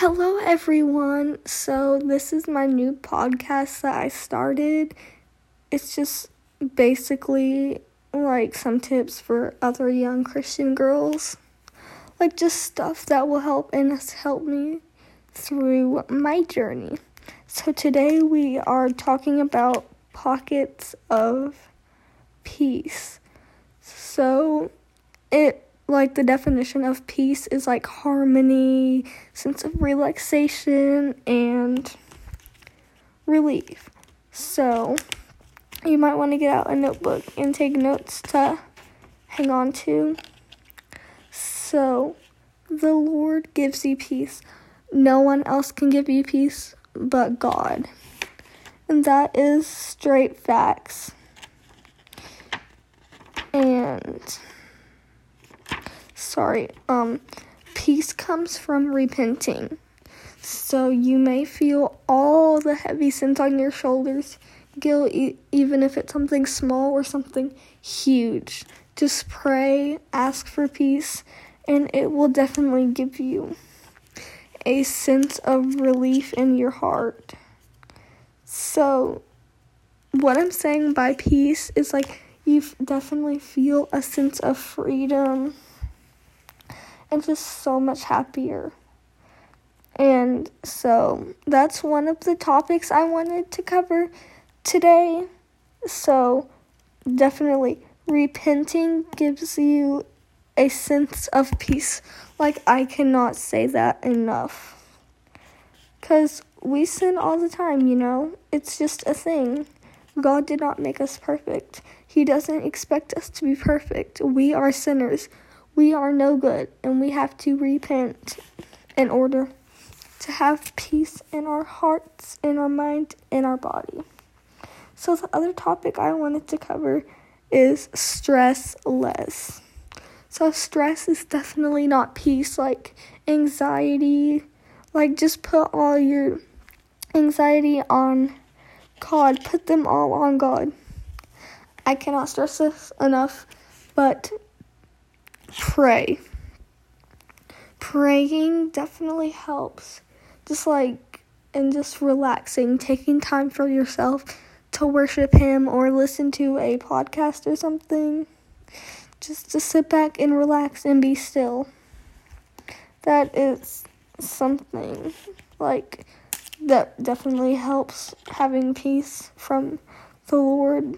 Hello, everyone. So, this is my new podcast that I started. It's just basically like some tips for other young Christian girls. Like, just stuff that will help and has helped me through my journey. So, today we are talking about pockets of peace. So, it like the definition of peace is like harmony, sense of relaxation, and relief. So, you might want to get out a notebook and take notes to hang on to. So, the Lord gives you peace. No one else can give you peace but God. And that is straight facts. And sorry, um, peace comes from repenting. So you may feel all the heavy sins on your shoulders, guilt, e- even if it's something small or something huge. Just pray, ask for peace, and it will definitely give you a sense of relief in your heart. So, what I'm saying by peace is like you definitely feel a sense of freedom and just so much happier. And so that's one of the topics I wanted to cover today. So definitely repenting gives you a sense of peace. Like I cannot say that enough. Cuz we sin all the time, you know? It's just a thing. God did not make us perfect. He doesn't expect us to be perfect. We are sinners we are no good and we have to repent in order to have peace in our hearts, in our mind, in our body. So, the other topic I wanted to cover is stress less. So, stress is definitely not peace, like anxiety. Like, just put all your anxiety on God, put them all on God. I cannot stress this enough, but pray. Praying definitely helps. Just like, and just relaxing, taking time for yourself to worship Him or listen to a podcast or something. Just to sit back and relax and be still. That is something like that definitely helps having peace from the Lord.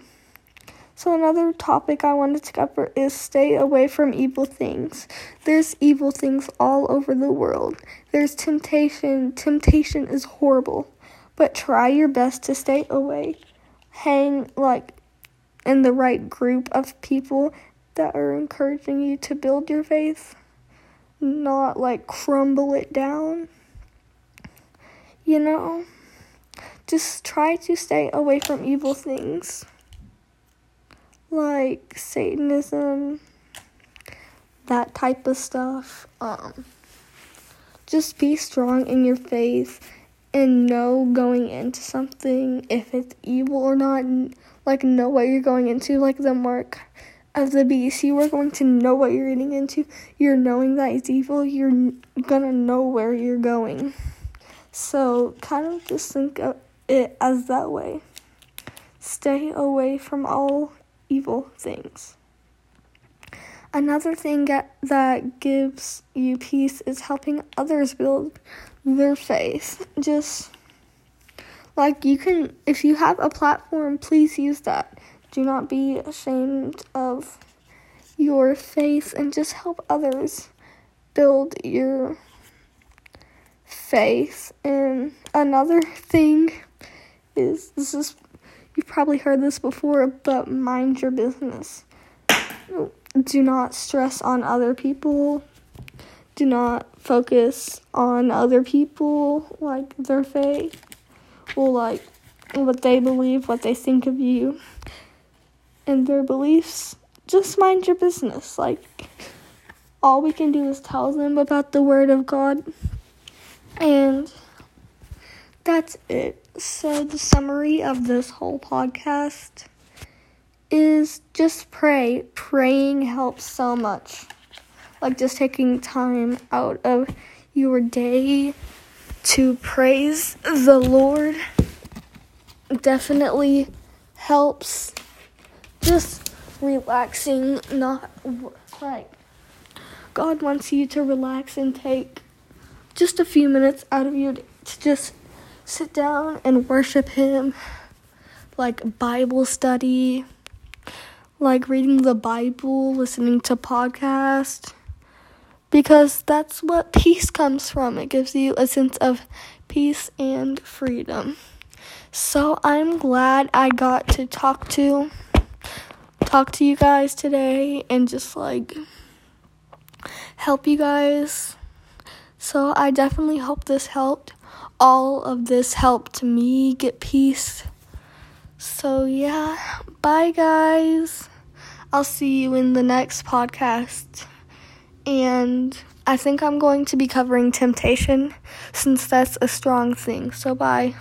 So, another topic I wanted to cover is stay away from evil things. There's evil things all over the world. There's temptation. Temptation is horrible, but try your best to stay away. Hang like in the right group of people that are encouraging you to build your faith, not like crumble it down. You know, just try to stay away from evil things like Satanism, that type of stuff. Um, just be strong in your faith and know going into something if it's evil or not. Like, know what you're going into, like the mark of the beast. You are going to know what you're getting into. You're knowing that it's evil, you're gonna know where you're going. So, kind of just think of it as that way. Stay away from all evil things. Another thing that, that gives you peace is helping others build their faith. Just like you can, if you have a platform, please use that. Do not be ashamed of your faith and just help others build your faith. And another thing is this is You've probably heard this before, but mind your business. Do not stress on other people. Do not focus on other people, like their faith, or like what they believe, what they think of you, and their beliefs. Just mind your business. Like, all we can do is tell them about the Word of God, and that's it. So, the summary of this whole podcast is just pray. Praying helps so much. Like, just taking time out of your day to praise the Lord definitely helps just relaxing not like God wants you to relax and take just a few minutes out of your day to just sit down and worship him like Bible study like reading the Bible, listening to podcasts because that's what peace comes from. It gives you a sense of peace and freedom. So I'm glad I got to talk to talk to you guys today and just like help you guys. So I definitely hope this helped. All of this helped me get peace. So yeah, bye guys. I'll see you in the next podcast. And I think I'm going to be covering temptation since that's a strong thing. So bye.